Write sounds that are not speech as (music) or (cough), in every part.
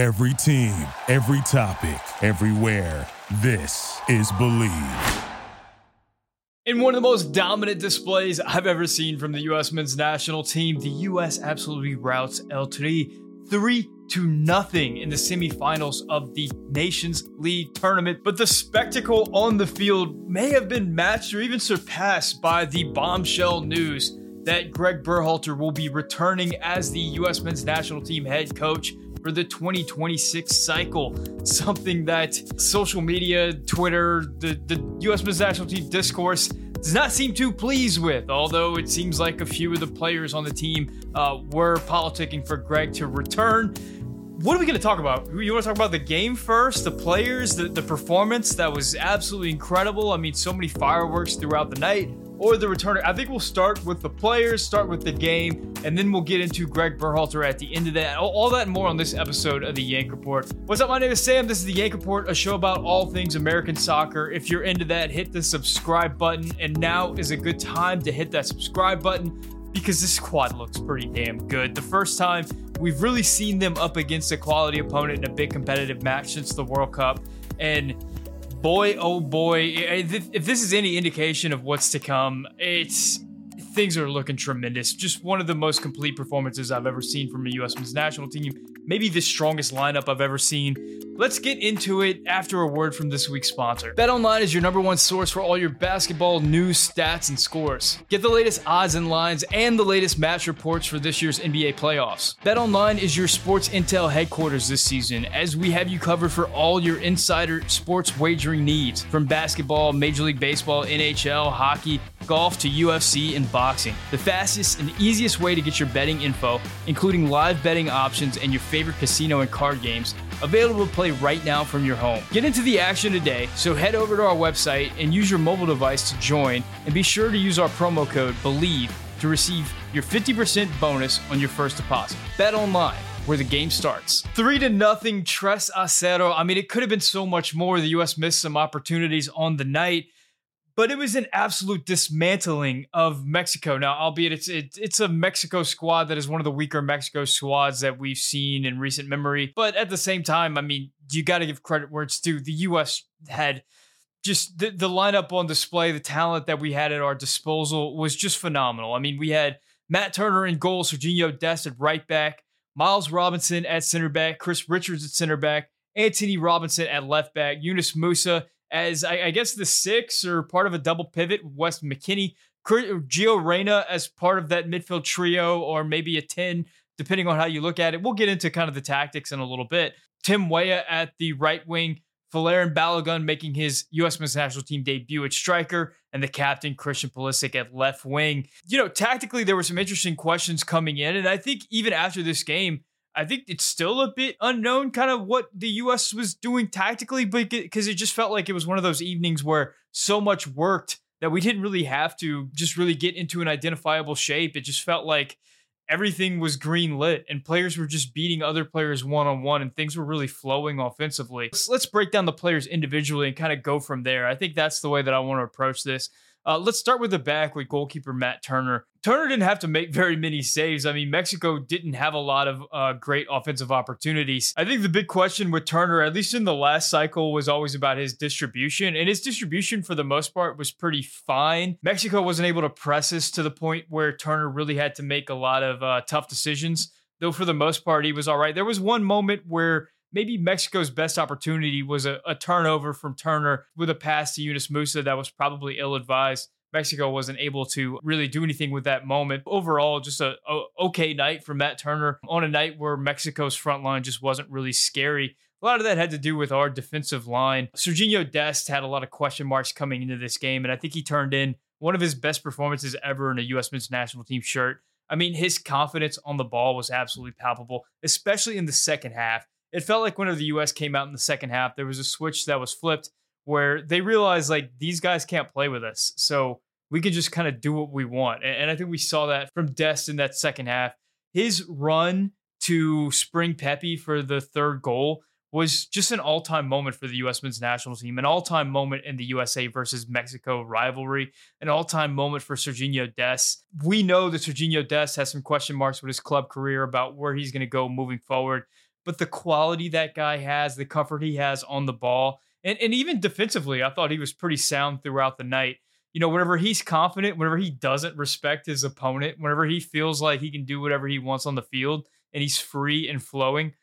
Every team, every topic, everywhere. This is Believe. In one of the most dominant displays I've ever seen from the U.S. men's national team, the U.S. absolutely routs El Tri 3 to nothing in the semifinals of the Nations League tournament. But the spectacle on the field may have been matched or even surpassed by the bombshell news that Gregg Berhalter will be returning as the U.S. men's national team head coach for the 2026 cycle. Something that social media, Twitter, the, the U.S. men's national team discourse does not seem too pleased with, although it seems like a few of the players on the team uh, were politicking for Gregg to return. What are we going to talk about? You want to talk about the game first, the players, the, the performance that was absolutely incredible. I mean, so many fireworks throughout the night or the returner. I think we'll start with the players, start with the game, and then we'll get into Gregg Berhalter at the end of that. All, all that and more on this episode of the Yank Report. What's up? My name is Sam. This is the Yank Report, a show about all things American soccer. If you're into that, hit the subscribe button. And now is a good time to hit that subscribe button because this squad looks pretty damn good. The first time we've really seen them up against a quality opponent in a big competitive match since the World Cup. And boy, oh boy, if this is any indication of what's to come, it's things are looking tremendous. Just one of the most complete performances I've ever seen from a U.S. men's national team. Maybe the strongest lineup I've ever seen. Let's get into it after a word from this week's sponsor. BetOnline is your number one source for all your basketball news, stats, and scores. Get the latest odds and lines and the latest match reports for this year's NBA playoffs. BetOnline is your sports intel headquarters this season, as we have you covered for all your insider sports wagering needs, from basketball, Major League Baseball, NHL, hockey, golf to UFC and boxing. The fastest and easiest way to get your betting info, including live betting options and your favorite casino and card games, available to play right now from your home. Get into the action today, so head over to our website and use your mobile device to join, and be sure to use our promo code BELIEVE to receive your 50% bonus on your first deposit. Bet online where the game starts. Three to nothing, Tres a Cero. I mean, it could have been so much more. The U.S. missed some opportunities on the night but it was an absolute dismantling of Mexico. Now, albeit it's it, it's a Mexico squad that is one of the weaker Mexico squads that we've seen in recent memory. But at the same time, I mean, you got to give credit where it's due. The U.S. had just the, the lineup on display, the talent that we had at our disposal was just phenomenal. I mean, we had Matt Turner in goal, Serginho Dest at right back, Miles Robinson at center back, Chris Richards at center back, Antonee Robinson at left back, Yunus Musah as I, I, guess the six or part of a double pivot, West McKennie, Gio Reyna as part of that midfield trio, or maybe a 10, depending on how you look at it. We'll get into kind of the tactics in a little bit. Tim Weah at the right wing, Folarin Balogun making his U.S. men's national team debut at striker, and the captain, Christian Pulisic, at left wing. You know, tactically, there were some interesting questions coming in, and I think even after this game, I think it's still a bit unknown kind of what the US was doing tactically, but because it just felt like it was one of those evenings where so much worked that we didn't really have to just really get into an identifiable shape. It just felt like everything was green lit and players were just beating other players one on one and things were really flowing offensively. Let's, let's break down the players individually and kind of go from there. I think that's the way that I want to approach this. Uh, let's start with the back with goalkeeper Matt Turner. Turner didn't have to make very many saves. I mean, Mexico didn't have a lot of uh, great offensive opportunities. I think the big question with Turner, at least in the last cycle, was always about his distribution. And his distribution, for the most part, was pretty fine. Mexico wasn't able to press us to the point where Turner really had to make a lot of uh, tough decisions. Though, for the most part, he was all right. There was one moment where maybe Mexico's best opportunity was a, a turnover from Turner with a pass to Yunus Musah that was probably ill advised. Mexico wasn't able to really do anything with that moment. Overall, just a, a, okay night for Matt Turner on a night where Mexico's front line just wasn't really scary. A lot of that had to do with our defensive line. Serginho Dest had a lot of question marks coming into this game, and I think he turned in one of his best performances ever in a U.S. men's national team shirt. I mean, his confidence on the ball was absolutely palpable, especially in the second half it felt like whenever the US came out in the second half, there was a switch that was flipped where they realized like these guys can't play with us. So we can just kind of do what we want. And, and I think we saw that from Dest in that second half. His run to spring Pepi for the third goal was just an all-time moment for the U.S. men's national team, an all-time moment in the USA versus Mexico rivalry, an all-time moment for Serginho Dest. We know that Serginho Dest has some question marks with his club career about where he's going to go moving forward. but the quality that guy has, the comfort he has on the ball, and, and even defensively, I thought he was pretty sound throughout the night. You know, whenever he's confident, whenever he doesn't respect his opponent, whenever he feels like he can do whatever he wants on the field and he's free and flowing,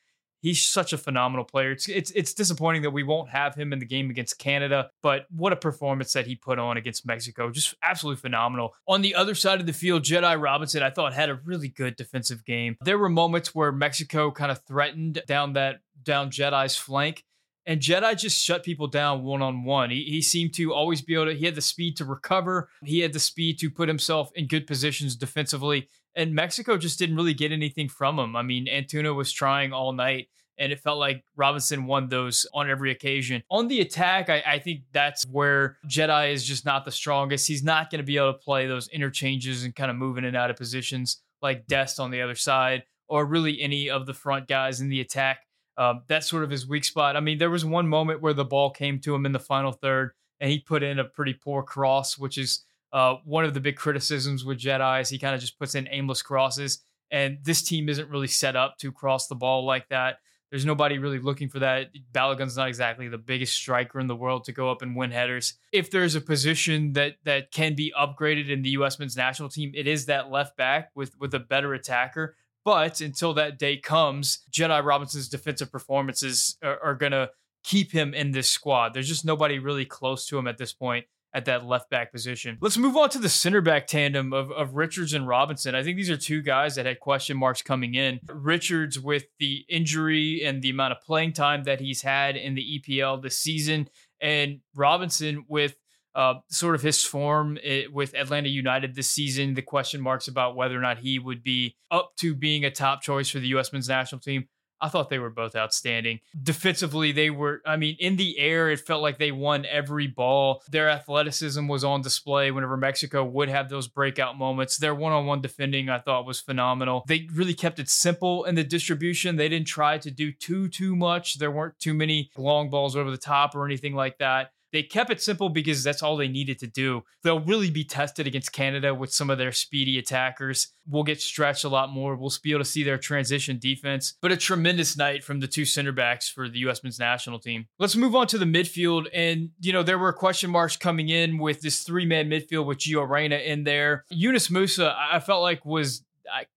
he's such a phenomenal player. It's it's it's disappointing that we won't have him in the game against Canada, but what a performance that he put on against Mexico. Just absolutely phenomenal. On the other side of the field, Jedi Robinson, I thought had a really good defensive game. There were moments where Mexico kind of threatened down that down Jedi's flank. And Jedi just shut people down one on one. He, seemed to always be able to, he had the speed to recover. He had the speed to put himself in good positions defensively and Mexico just didn't really get anything from him. I mean, Antuna was trying all night, and it felt like Robinson won those on every occasion. On the attack, I, I think that's where Jedi is just not the strongest. He's not going to be able to play those interchanges and kind of moving in and out of positions like Dest on the other side, or really any of the front guys in the attack. Um, that's sort of his weak spot. I mean, there was one moment where the ball came to him in the final third, and he put in a pretty poor cross, which is uh, one of the big criticisms with Jedi is he kind of just puts in aimless crosses, and this team isn't really set up to cross the ball like that. There's nobody really looking for that. Balogun's not exactly the biggest striker in the world to go up and win headers. If there's a position that that can be upgraded in the U.S. men's national team, it is that left back with with a better attacker. But until that day comes, Jedi Robinson's defensive performances are, are going to keep him in this squad. There's just nobody really close to him at this point at that left back position. Let's move on to the center back tandem of, of Richards and Robinson. I think these are two guys that had question marks coming in. Richards, with the injury and the amount of playing time that he's had in the EPL this season, and Robinson with uh, sort of his form it, eh, with Atlanta United this season, the question marks about whether or not he would be up to being a top choice for the U.S. men's national team. I thought they were both outstanding. Defensively, they were, I mean, in the air, it felt like they won every ball. Their athleticism was on display whenever Mexico would have those breakout moments. Their one on one defending, I thought, was phenomenal. They really kept it simple in the distribution. They didn't try to do too, too much. There weren't too many long balls over the top or anything like that. They kept it simple because that's all they needed to do. They'll really be tested against Canada with some of their speedy attackers. We'll get stretched a lot more. We'll be able to see their transition defense. But a tremendous night from the two center backs for the U.S. men's national team. Let's move on to the midfield. And, you know, there were question marks coming in with this three man midfield with Gio Reyna in there. Yunus Musah, I felt like was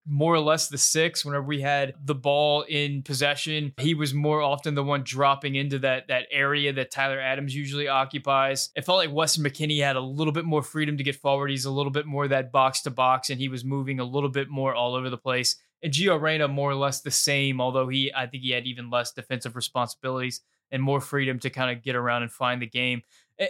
more or less the six whenever we had the ball in possession. He was more often the one dropping into that that area that Tyler Adams usually occupies. It felt like Weston McKennie had a little bit more freedom to get forward. He's a little bit more that box to box, and he was moving a little bit more all over the place. And Gio Reyna more or less the same, although he I think he had even less defensive responsibilities and more freedom to kind of get around and find the game.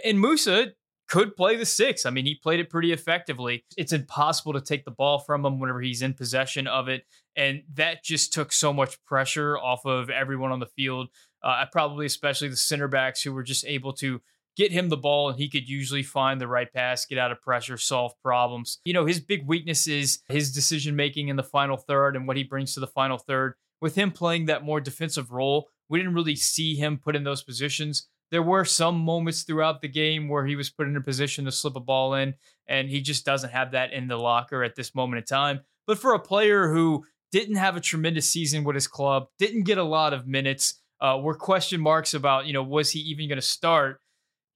And Musah, could play the six. I mean, he played it pretty effectively. It's impossible to take the ball from him whenever he's in possession of it. And that just took so much pressure off of everyone on the field. Uh, probably especially the center backs who were just able to get him the ball and he could usually find the right pass, get out of pressure, solve problems. You know, his big weakness is his decision making in the final third and what he brings to the final third. With him playing that more defensive role, we didn't really see him put in those positions there were some moments throughout the game where he was put in a position to slip a ball in, and he just doesn't have that in the locker at this moment in time. But for a player who didn't have a tremendous season with his club, didn't get a lot of minutes, uh, were question marks about, you know, was he even going to start?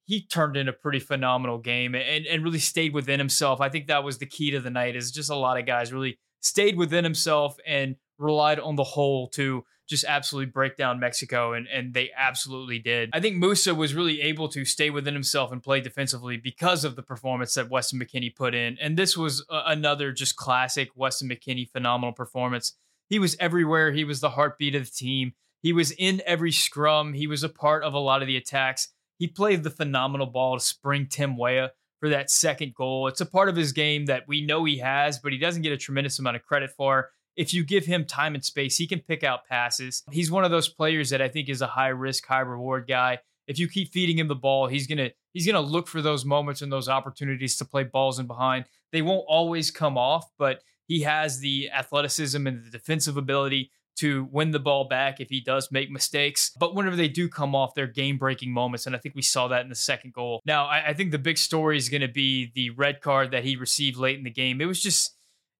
He turned in a pretty phenomenal game and, and really stayed within himself. I think that was the key to the night is just a lot of guys really stayed within himself and relied on the whole to just absolutely break down Mexico, and, and they absolutely did. I think Musah was really able to stay within himself and play defensively because of the performance that Weston McKennie put in. And this was a, another just classic Weston McKennie phenomenal performance. He was everywhere, he was the heartbeat of the team. He was in every scrum, he was a part of a lot of the attacks. He played the phenomenal ball to spring Tim Weah for that second goal. It's a part of his game that we know he has, but he doesn't get a tremendous amount of credit for if you give him time and space, he can pick out passes. He's one of those players that I think is a high risk, high reward guy. If you keep feeding him the ball, he's gonna he's gonna look for those moments and those opportunities to play balls in behind. They won't always come off, but he has the athleticism and the defensive ability to win the ball back if he does make mistakes. But whenever they do come off, they're game breaking moments. And I think we saw that in the second goal. Now, I, I think the big story is going to be the red card that he received late in the game. It was just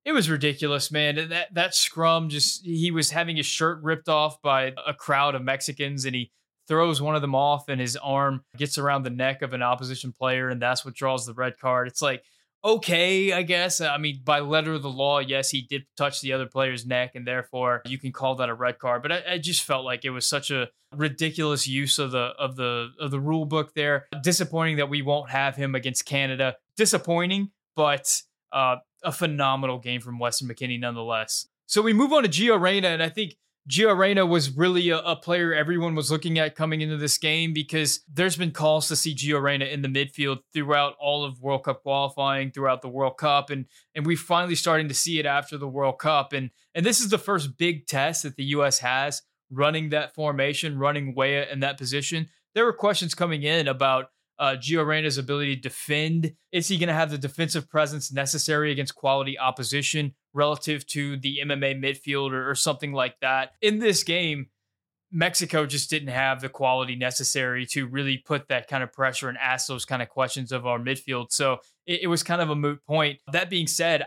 it was ridiculous, man. That that scrum just he was having his shirt ripped off by a crowd of Mexicans and he throws one of them off and his arm gets around the neck of an opposition player and that's what draws the red card. It's like okay, I guess. I mean, by letter of the law, yes, he did touch the other player's neck, and therefore you can call that a red card. But I, I, just felt like it was such a ridiculous use of the of the of the rule book there. Disappointing that we won't have him against Canada. Disappointing, but uh, a phenomenal game from Weston McKennie nonetheless. So we move on to Gio Reyna, and I think Gio Reyna was really a, a, player everyone was looking at coming into this game because there's been calls to see Gio Reyna in the midfield throughout all of World Cup qualifying, throughout the World Cup, and and we're finally starting to see it after the World Cup. And and this is the first big test that the US has running that formation, running Weah in that position. There were questions coming in about uh, Gio Reyna's ability to defend. Is he going to have the defensive presence necessary against quality opposition? relative to the MMA midfield or, or something like that. In this game, Mexico just didn't have the quality necessary to really put that kind of pressure and ask those kind of questions of our midfield. So it, it was kind of a moot point. That being said,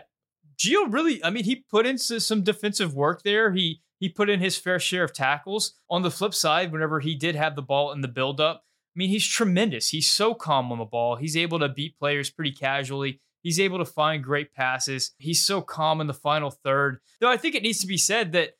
Gio really, I mean, he put in some defensive work there. He he put in his fair share of tackles. On the flip side, whenever he did have the ball in the buildup, I mean, he's tremendous. He's so calm on the ball. He's able to beat players pretty casually. He's able to find great passes. He's so calm in the final third. Though I think it needs to be said that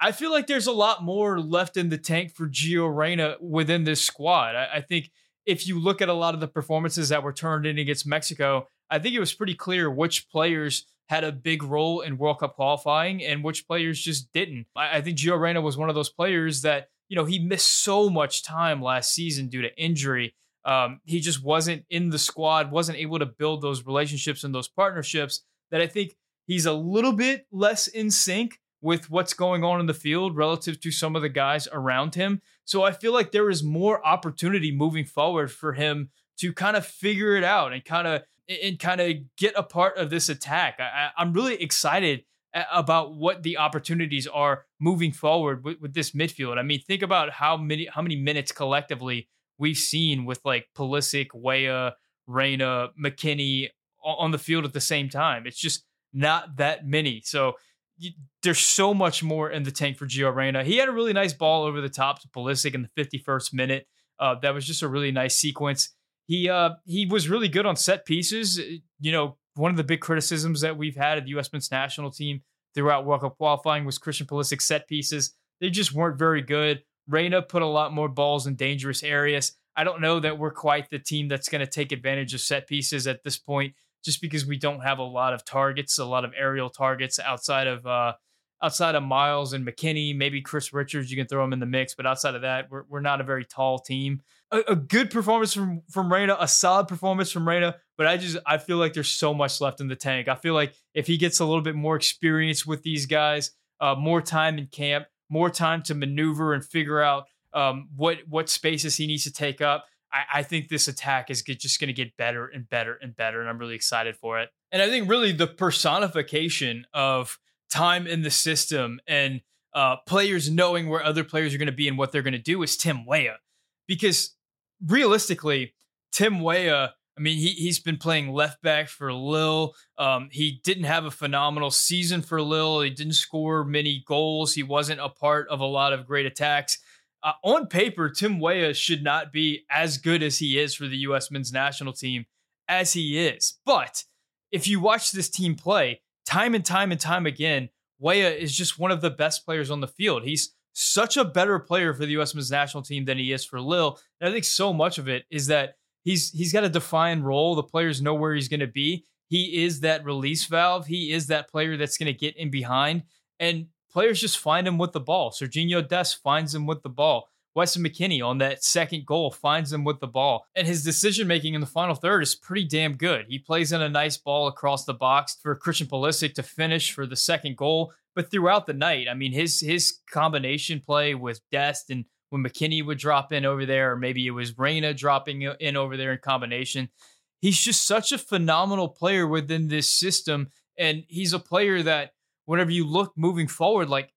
I feel like there's a lot more left in the tank for Gio Reyna within this squad. I, I think if you look at a lot of the performances that were turned in against Mexico, I think it was pretty clear which players had a big role in World Cup qualifying and which players just didn't. I, I think Gio Reyna was one of those players that, you know, he missed so much time last season due to injury. Um, he just wasn't in the squad, wasn't able to build those relationships and those partnerships that I think he's a little bit less in sync with what's going on in the field relative to some of the guys around him. So I feel like there is more opportunity moving forward for him to kind of figure it out and kind of and kind of get a part of this attack. I, am really excited about what the opportunities are moving forward with, with this midfield. I mean, think about how many how many minutes collectively we've seen with like Pulisic, Weah, Reyna, McKennie on the field at the same time. It's just not that many. So you, there's so much more in the tank for Gio Reyna. He had a really nice ball over the top to Pulisic in the 51st minute. Uh, that was just a really nice sequence. He uh, he was really good on set pieces. You know, one of the big criticisms that we've had of the U.S. men's national team throughout World Cup qualifying was Christian Pulisic set pieces. They just weren't very good. Reyna put a lot more balls in dangerous areas. I don't know that we're quite the team that's going to take advantage of set pieces at this point, just because we don't have a lot of targets, a lot of aerial targets outside of uh, outside of Miles and McKennie. Maybe Chris Richards, you can throw him in the mix, but outside of that, we're, we're not a very tall team. A, a good performance from from Reyna, a solid performance from Reyna, but I just I feel like there's so much left in the tank. I feel like if he gets a little bit more experience with these guys, uh, more time in camp, more time to maneuver and figure out um, what what spaces he needs to take up. I, I think this attack is just going to get better and better and better, and I'm really excited for it. And I think really the personification of time in the system and uh, players knowing where other players are going to be and what they're going to do is Tim Weah, because realistically, Tim Weah I mean, he he's been playing left back for Lille. Um, he didn't have a phenomenal season for Lille. He didn't score many goals. He wasn't a part of a lot of great attacks. Uh, on paper, Tim Weah should not be as good as he is for the U.S. men's national team as he is. But if you watch this team play time and time and time again, Weah is just one of the best players on the field. He's such a better player for the U.S. men's national team than he is for Lille. And I think so much of it is that he's he's got a defined role. The players know where he's going to be. He is that release valve. He is that player that's going to get in behind, and players just find him with the ball. Serginho Dest finds him with the ball. Weston McKennie on that second goal finds him with the ball. And his decision making in the final third is pretty damn good. He plays in a nice ball across the box for Christian Pulisic to finish for the second goal. But throughout the night, I mean, his his combination play with Dest and when McKennie would drop in over there, or maybe it was Reyna dropping in over there in combination. He's just such a phenomenal player within this system. And he's a player that, whenever you look moving forward, like,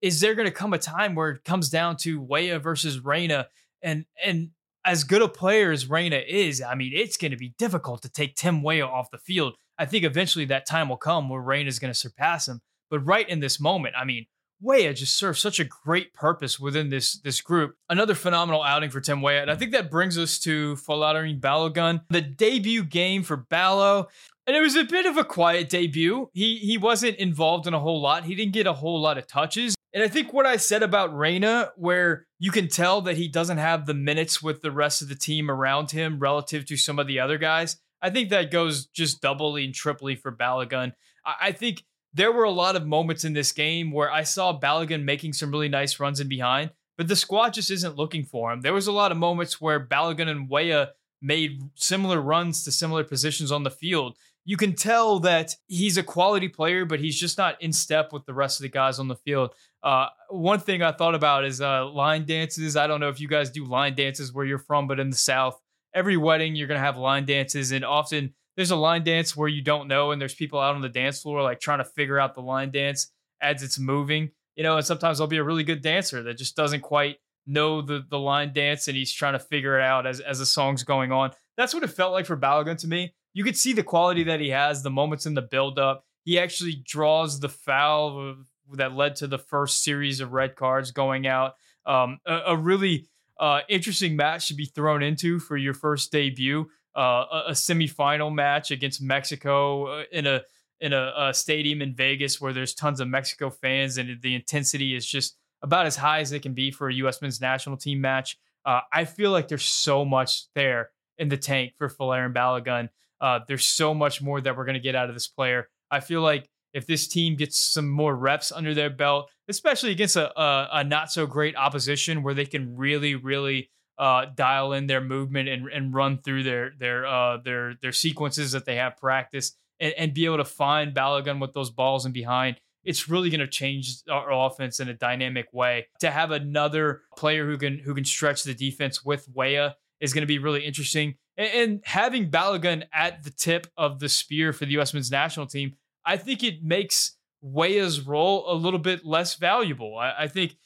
is there going to come a time where it comes down to Weah versus Reyna? And, and as good a player as Reyna is, I mean, it's going to be difficult to take Tim Weah off the field. I think eventually that time will come where Reyna is going to surpass him. But right in this moment, I mean, Weah just serves such a great purpose within this this group. Another phenomenal outing for Tim Weah. And I think that brings us to Folarin Balogun, the debut game for Ballo. And it was a bit of a quiet debut. He he wasn't involved in a whole lot. He didn't get a whole lot of touches. And I think what I said about Reyna, where you can tell that he doesn't have the minutes with the rest of the team around him relative to some of the other guys, I think that goes just doubly and triply for Balogun. I, I think there were a lot of moments in this game where I saw Balogun making some really nice runs in behind, but the squad just isn't looking for him. There was a lot of moments where Balogun and Weah made similar runs to similar positions on the field you can tell that he's a quality player, but he's just not in step with the rest of the guys on the field. Uh, one thing I thought about is uh, line dances. I don't know if you guys do line dances where you're from, but in the South, every wedding you're gonna have line dances, and often there's a line dance where you don't know, and there's people out on the dance floor like trying to figure out the line dance as it's moving. You know, and sometimes there'll be a really good dancer that just doesn't quite know the the line dance, and he's trying to figure it out as as the song's going on. That's what it felt like for Balogun to me you could see the quality that he has, the moments in the build up He actually draws the foul that led to the first series of red cards going out. Um, a, a, really uh, interesting match to be thrown into for your first debut. Uh, a, semifinal match against Mexico uh, in a in a, a, stadium in Vegas where there's tons of Mexico fans and the intensity is just about as high as it can be for a U.S. men's national team match. Uh, I feel like there's so much there in the tank for Folarin Balogun. Uh, there's so much more that we're going to get out of this player. I feel like if this team gets some more reps under their belt, especially against a, a, a not so great opposition where they can really, really uh, dial in their movement and, and run through their their uh, their their sequences that they have practiced and, and be able to find Balogun with those balls and behind, it's really going to change our offense in a dynamic way. To have another player who can who can stretch the defense with Weah is going to be really interesting. And, and having Balogun at the tip of the spear for the U.S. men's national team, I think it makes Weah's role a little bit less valuable. I, I think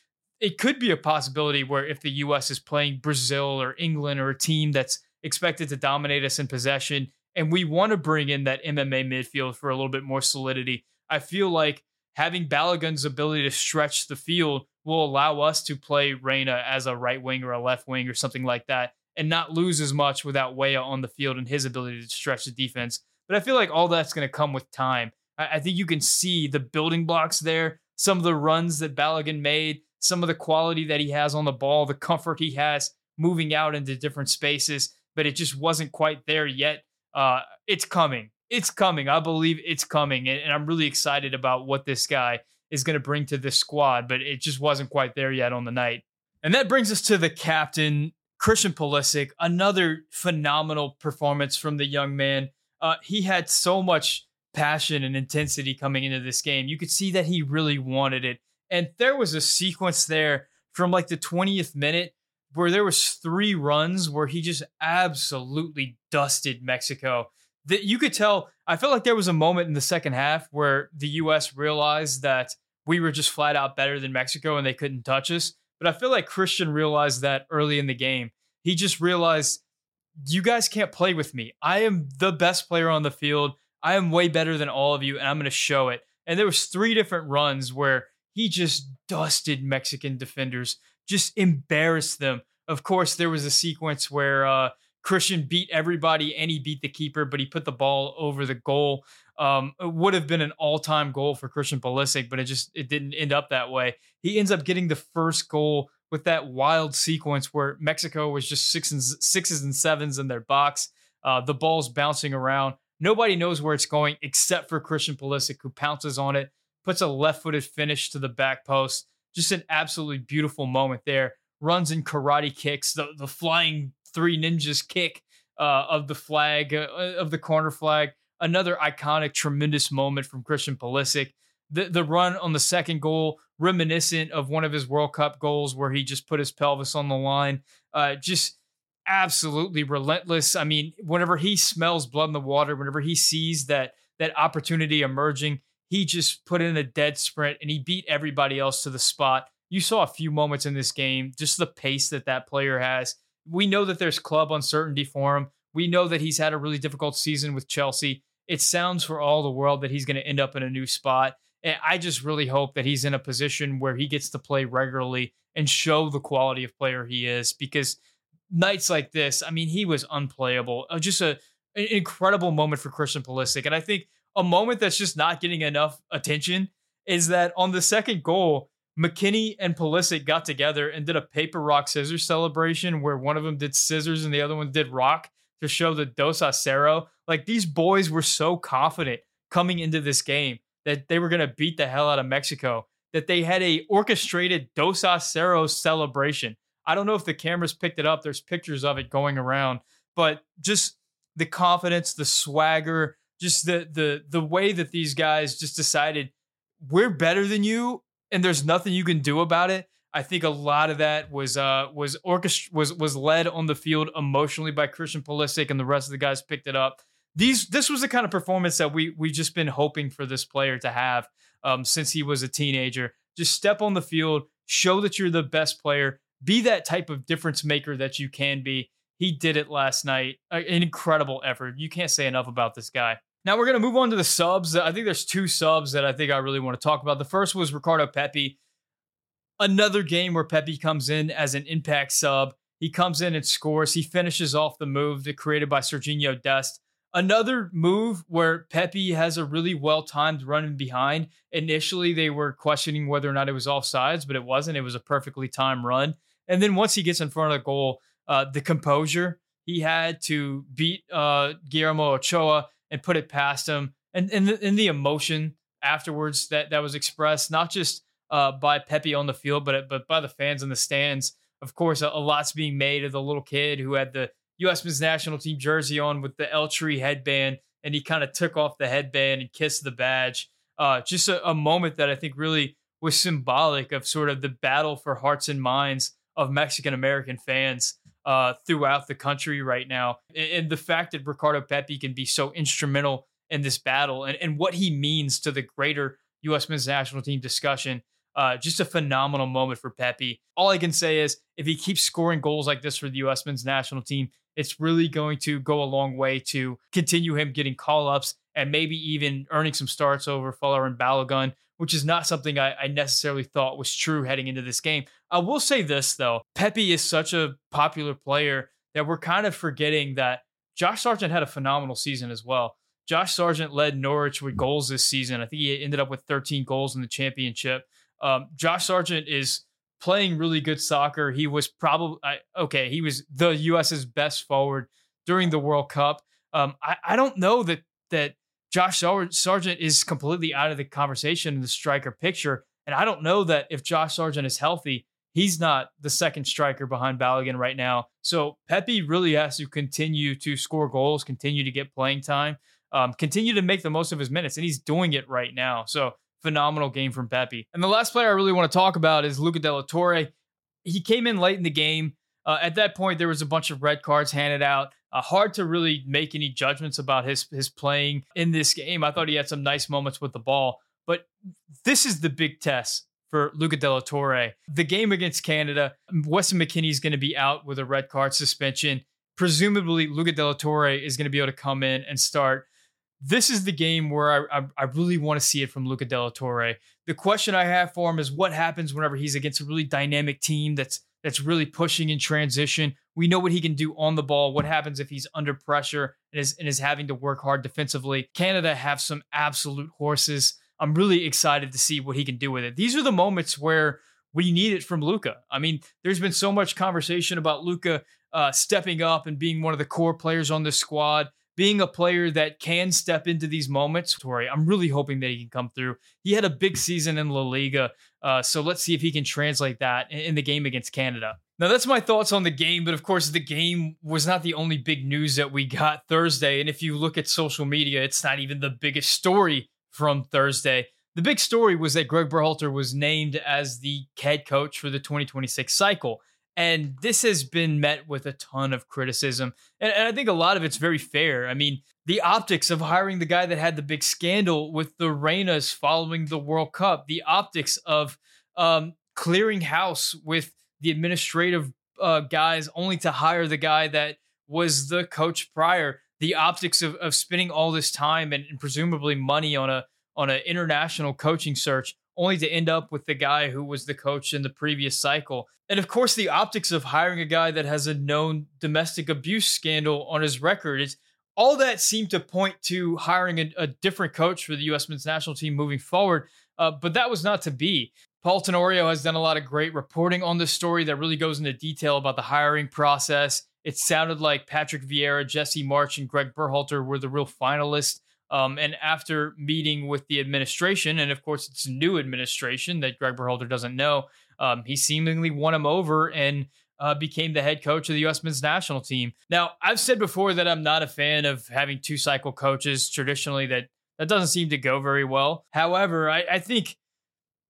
it could be a possibility where if the U.S. is playing Brazil or England or a team that's expected to dominate us in possession, and we want to bring in that MMA midfield for a little bit more solidity, I feel like having Balogun's ability to stretch the field will allow us to play Reyna as a right wing or a left wing or something like that and not lose as much without Weah on the field and his ability to stretch the defense. But I feel like all that's going to come with time. I, I, think you can see the building blocks there, some of the runs that Balogun made, some of the quality that he has on the ball, the comfort he has moving out into different spaces, but it just wasn't quite there yet. Uh, it's coming. It's coming. I believe it's coming. And, and I'm really excited about what this guy is going to bring to this squad, but it just wasn't quite there yet on the night. And that brings us to the captain, Christian Pulisic, another phenomenal performance from the young man. Uh, he had so much passion and intensity coming into this game. You could see that he really wanted it. And there was a sequence there from like the 20th minute where there was three runs where he just absolutely dusted Mexico. That you could tell. I felt like there was a moment in the second half where the U.S. realized that we were just flat out better than Mexico and they couldn't touch us. But I feel like Christian realized that early in the game. He just realized, you guys can't play with me. I am the best player on the field. I am way better than all of you, and I'm going to show it. And there was three different runs where he just dusted Mexican defenders, just embarrassed them. Of course, there was a sequence where uh, Christian beat everybody and he beat the keeper, but he put the ball over the goal. Um, it would have been an all-time goal for Christian Pulisic, but it just it didn't end up that way. He ends up getting the first goal with that wild sequence where Mexico was just six and sixes and sevens in their box. Uh, the ball's bouncing around. Nobody knows where it's going except for Christian Pulisic, who pounces on it, puts a left-footed finish to the back post. Just an absolutely beautiful moment there. Runs in karate kicks, the the flying three ninjas kick uh, of the flag uh, of the corner flag another iconic, tremendous moment from Christian Pulisic. The the run on the second goal, reminiscent of one of his World Cup goals where he just put his pelvis on the line. Uh, just absolutely relentless. I mean, whenever he smells blood in the water, whenever he sees that that opportunity emerging, he just put in a dead sprint and he beat everybody else to the spot. You saw a few moments in this game, just the pace that that player has. We know that there's club uncertainty for him. We know that he's had a really difficult season with Chelsea. It sounds for all the world that he's going to end up in a new spot. And I just really hope that he's in a position where he gets to play regularly and show the quality of player he is because nights like this, I mean, he was unplayable. Uh, just a, an incredible moment for Christian Pulisic. And I think a moment that's just not getting enough attention is that on the second goal, McKennie and Pulisic got together and did a paper rock scissors celebration where one of them did scissors and the other one did rock to show the Dos a Cero. Like these boys were so confident coming into this game that they were going to beat the hell out of Mexico that they had a orchestrated Dos a Cero celebration. I don't know if the cameras picked it up. There's pictures of it going around, but just the confidence, the swagger, just the the the way that these guys just decided we're better than you and there's nothing you can do about it. I think a lot of that was uh was orchestra was was led on the field emotionally by Christian Pulisic and the rest of the guys picked it up. These this was the kind of performance that we we just been hoping for this player to have um, since he was a teenager. Just step on the field, show that you're the best player, be that type of difference maker that you can be. He did it last night. An incredible effort. You can't say enough about this guy. Now we're going to move on to the subs. I think there's two subs that I think I really want to talk about. The first was Ricardo Pepi. Another game where Pepi comes in as an impact sub. He comes in and scores. He finishes off the move that created by Serginho Dest. Another move where Pepi has a really well timed run behind. Initially, they were questioning whether or not it was offsides, but it wasn't. It was a perfectly timed run. And then once he gets in front of the goal, uh, the composure he had to beat uh, Guillermo Ochoa and put it past him, and and the, and the emotion afterwards that that was expressed not just uh, by Pepi on the field, but but by the fans in the stands. Of course, a, a, lot's being made of the little kid who had the U.S. men's national team jersey on with the El Tri headband, and he kind of took off the headband and kissed the badge. Uh, just a, a moment that I think really was symbolic of sort of the battle for hearts and minds of Mexican American fans uh, throughout the country right now. And the fact that Ricardo Pepi can be so instrumental in this battle and, and what he means to the greater U.S. men's national team discussion. Uh, just a phenomenal moment for Pepi. All I can say is if he keeps scoring goals like this for the U.S. men's national team, it's really going to go a long way to continue him getting call ups and maybe even earning some starts over Folarin Balogun, which is not something I, I, necessarily thought was true heading into this game. I will say this though Pepi is such a popular player that we're kind of forgetting that Josh Sargent had a phenomenal season as well. Josh Sargent led Norwich with goals this season. I think he ended up with 13 goals in the championship. Um, Josh Sargent is playing really good soccer. He was probably okay. He was the U.S.'s best forward during the World Cup. Um, I, I don't know that that Josh Sargent is completely out of the conversation in the striker picture. And I don't know that if Josh Sargent is healthy, he's not the second striker behind Balogun right now. So Pepi really has to continue to score goals, continue to get playing time, um, continue to make the most of his minutes. And he's doing it right now. So phenomenal game from Pepi. And the last player I really want to talk about is Luca de la Torre. He came in late in the game. Uh, at that point, there was a bunch of red cards handed out. Uh, hard to really make any judgments about his his playing in this game. I thought he had some nice moments with the ball, but this is the big test for Luca de la Torre. The game against Canada, Weston McKennie is going to be out with a red card suspension. Presumably, Luca de la Torre is going to be able to come in and start. This is the game where I, I, I really want to see it from Luca de la Torre. The question I have for him is what happens whenever he's against a really dynamic team that's that's really pushing in transition. We know what he can do on the ball. What happens if he's under pressure and is, and is having to work hard defensively? Canada have some absolute horses. I'm really excited to see what he can do with it. These are the moments where we need it from Luca. I mean, there's been so much conversation about Luca uh, stepping up and being one of the core players on this squad being a player that can step into these moments. Tori, I'm really hoping that he can come through. He had a big season in La Liga, uh, so let's see if he can translate that in, the game against Canada. Now, that's my thoughts on the game, but of course, the game was not the only big news that we got Thursday. And if you look at social media, it's not even the biggest story from Thursday. The big story was that Gregg Berhalter was named as the head coach for the 2026 cycle. And this has been met with a ton of criticism. And, and, I think a lot of it's very fair. I mean, the optics of hiring the guy that had the big scandal with the Reynas following the World Cup, the optics of um, clearing house with the administrative uh, guys only to hire the guy that was the coach prior. The optics of, of spending all this time and, and presumably money on a on an international coaching search only to end up with the guy who was the coach in the previous cycle. And of course, the optics of hiring a guy that has a known domestic abuse scandal on his record. It's all that seemed to point to hiring a, a different coach for the U.S. men's national team moving forward. Uh, but that was not to be. Paul Tenorio has done a lot of great reporting on this story that really goes into detail about the hiring process. It sounded like Patrick Vieira, Jesse Marsch, and Gregg Berhalter were the real finalists. Um, and after meeting with the administration, and of course it's a new administration that Gregg Berhalter doesn't know, um, he seemingly won him over and uh, became the head coach of the U.S. men's national team. Now, I've said before that I'm not a fan of having two cycle coaches. Traditionally, that that doesn't seem to go very well. However, I, I think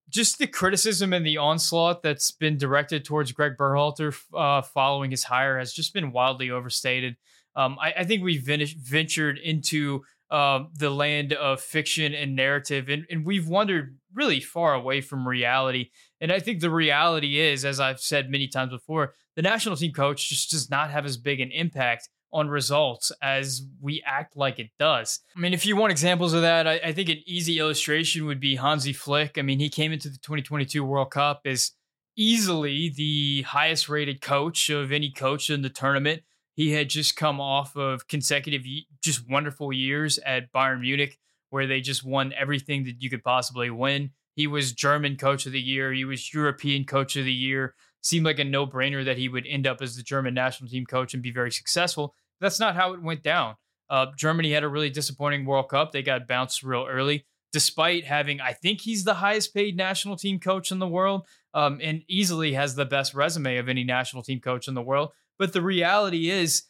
just the criticism and the onslaught that's been directed towards Gregg Berhalter uh, following his hire has just been wildly overstated. Um, I, I, think we've ventured into uh, the land of fiction and narrative, and, and we've wandered really far away from reality. And I think the reality is, as I've said many times before, the national team coach just does not have as big an impact on results as we act like it does. I mean, if you want examples of that, I, I think an easy illustration would be Hansi Flick. I mean, he came into the 2022 World Cup as easily the highest rated coach of any coach in the tournament. He had just come off of consecutive, just wonderful years at Bayern Munich, where they just won everything that you could possibly win. He was German coach of the year. He was European coach of the year. Seemed like a no brainer that he would end up as the German national team coach and be very successful. That's not how it went down. Uh, Germany had a really disappointing World Cup. They got bounced real early, despite having, I think he's the highest paid national team coach in the world um, and easily has the best resume of any national team coach in the world. But the reality is,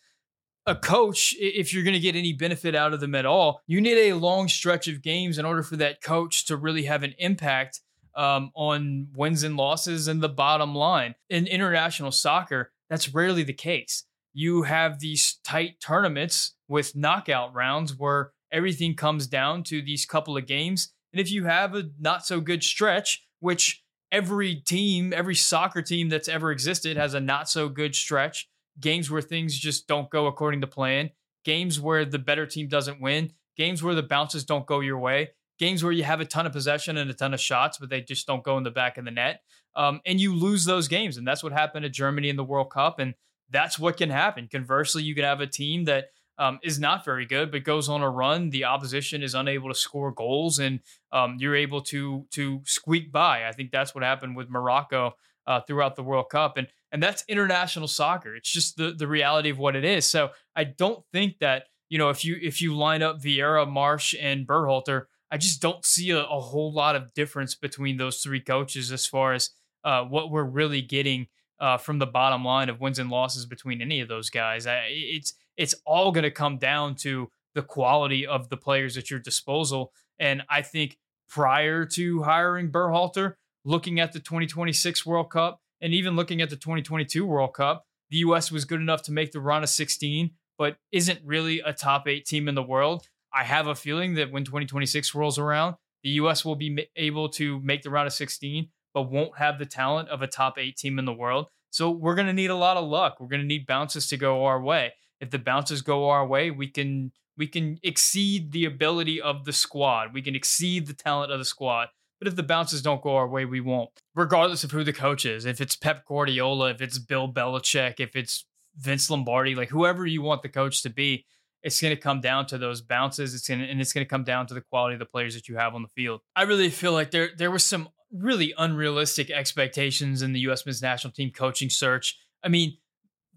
a coach, if you're going to get any benefit out of them at all, you need a long stretch of games in order for that coach to really have an impact um, on wins and losses and the bottom line. In international soccer, that's rarely the case you have these tight tournaments with knockout rounds where everything comes down to these couple of games. And if you have a not so good stretch, which every team, every soccer team that's ever existed has a not so good stretch, games where things just don't go according to plan, games where the better team doesn't win, games where the bounces don't go your way, games where you have a ton of possession and a ton of shots, but they just don't go in the back of the net. Um, and you lose those games. And that's what happened to Germany in the World Cup. And that's what can happen. Conversely, you can have a team that um, is not very good, but goes on a run. The opposition is unable to score goals, and um, you're able to to squeak by. I think that's what happened with Morocco uh, throughout the World Cup, and and that's international soccer. It's just the the reality of what it is. So I don't think that you know if you if you line up Vieira, Marsch, and Berhalter, I just don't see a, a whole lot of difference between those three coaches as far as uh, what we're really getting uh, from the bottom line of wins and losses between any of those guys. I, it's it's all going to come down to the quality of the players at your disposal. And I think prior to hiring Berhalter, looking at the 2026 World Cup and even looking at the 2022 World Cup, the U.S. was good enough to make the run of 16, but isn't really a top eight team in the world. I have a feeling that when 2026 rolls around, the U.S. will be able to make the round of 16 but won't have the talent of a top eight team in the world. So we're going to need a lot of luck. We're going to need bounces to go our way. If the bounces go our way, we can we can exceed the ability of the squad. We can exceed the talent of the squad. But if the bounces don't go our way, we won't. Regardless of who the coach is, if it's Pep Guardiola, if it's Bill Belichick, if it's Vince Lombardi, like whoever you want the coach to be, it's going to come down to those bounces. It's going to, and it's going to come down to the quality of the players that you have on the field. I really feel like there there was some really unrealistic expectations in the U.S. men's national team coaching search. I mean,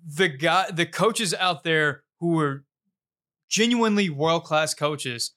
the guy, the coaches out there who are genuinely world class coaches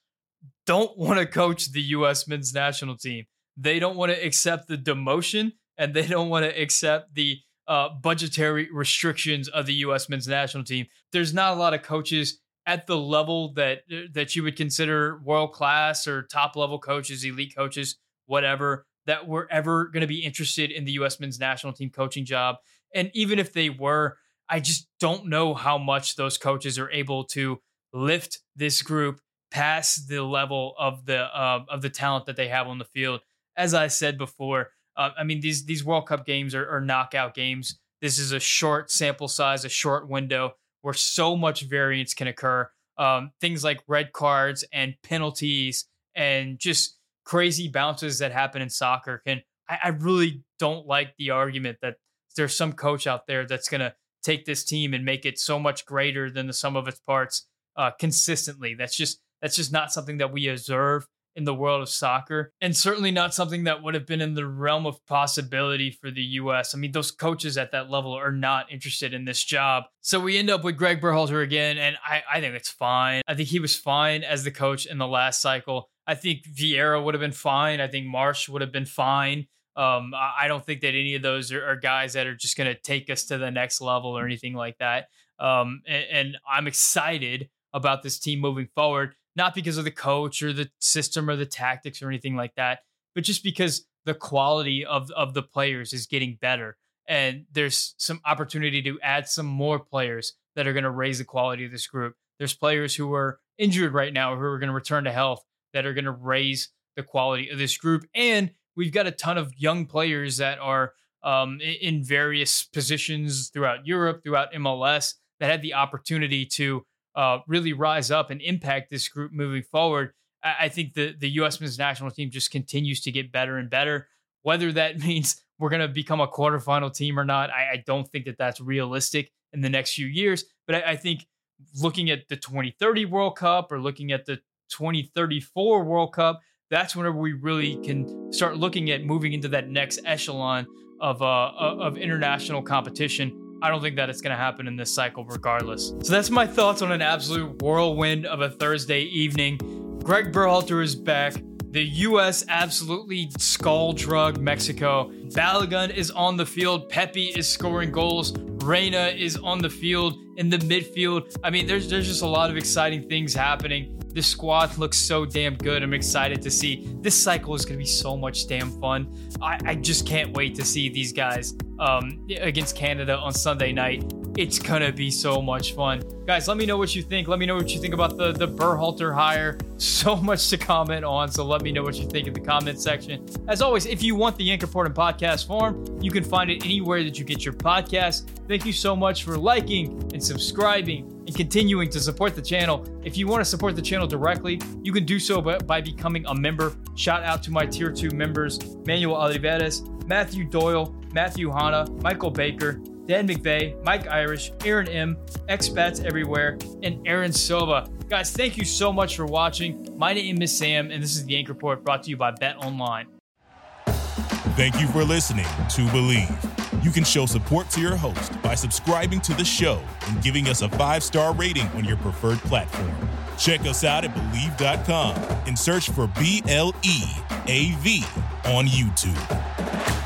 don't want to coach the U.S. men's national team. They don't want to accept the demotion and they don't want to accept the uh, budgetary restrictions of the U.S. men's national team. There's not a lot of coaches at the level that that you would consider world class or top level coaches, elite coaches, whatever that were ever going to be interested in the U.S. men's national team coaching job. And even if they were, I just don't know how much those coaches are able to lift this group past the level of the uh, of the talent that they have on the field. As I said before, uh, I mean these these World Cup games are, are knockout games. this is a short sample size, a short window where so much variance can occur. Um, things like red cards and penalties and just crazy bounces that happen in soccer can. I, I really don't like the argument that there's some coach out there that's going to take this team and make it so much greater than the sum of its parts uh, consistently. That's just that's just not something that we observe in the world of soccer, and certainly not something that would have been in the realm of possibility for the U.S. I mean, those coaches at that level are not interested in this job. So we end up with Gregg Berhalter again, and I, I think it's fine. I think he was fine as the coach in the last cycle. I think Vieira would have been fine. I think Marsch would have been fine. Um, I don't think that any of those are, are guys that are just going to take us to the next level or anything like that. Um, and, and I'm excited about this team moving forward not because of the coach or the system or the tactics or anything like that, but just because the quality of of the players is getting better and there's some opportunity to add some more players that are going to raise the quality of this group. There's players who are injured right now who are going to return to health that are going to raise the quality of this group and we've got a ton of young players that are um, in various positions throughout Europe, throughout MLS, that had the opportunity to uh, really rise up and impact this group moving forward. I, I think the the U.S. men's national team just continues to get better and better. Whether that (laughs) means we're going to become a quarterfinal team or not, I, I, don't think that that's realistic in the next few years. But I, I think looking at the 2030 World Cup or looking at the 2034 World Cup, that's whenever we really can start looking at moving into that next echelon of uh, of international competition. I don't think that it's going to happen in this cycle, regardless. So that's my thoughts on an absolute whirlwind of a Thursday evening. Gregg Berhalter is back. The U.S. absolutely skull drug Mexico. Balogun is on the field. Pepi is scoring goals. Reyna is on the field in the midfield. I mean, there's there's just a lot of exciting things happening. This squad looks so damn good. I'm excited to see. This cycle is going to be so much damn fun. I, I just can't wait to see these guys um, against Canada on Sunday night. It's gonna be so much fun, guys. Let me know what you think. Let me know what you think about the the Berhalter hire. So (laughs) much to comment on. So let me know what you think in the comment section. As always, if you want the Anchor Report in podcast form, you can find it anywhere that you get your podcast. Thank you so much for liking and subscribing and continuing to support the channel. If you want to support the channel directly, you can do so by, by becoming a member. Shout out to my tier two members, Manuel Oliveras, Matthew Doyle, Matthew Hanna, Michael Baker, Dan McVeigh, Mike Irish, Aaron M, expats everywhere, and Aaron Silva. Guys, thank you so much for watching. My name is Sam, and this is the Anchor Report brought to you by Bet Online. Thank you for listening to Bleav. You can show support to your host by subscribing to the show and giving us a five star rating on your preferred platform. Check us out at Bleav.com and search for B L E A V on YouTube.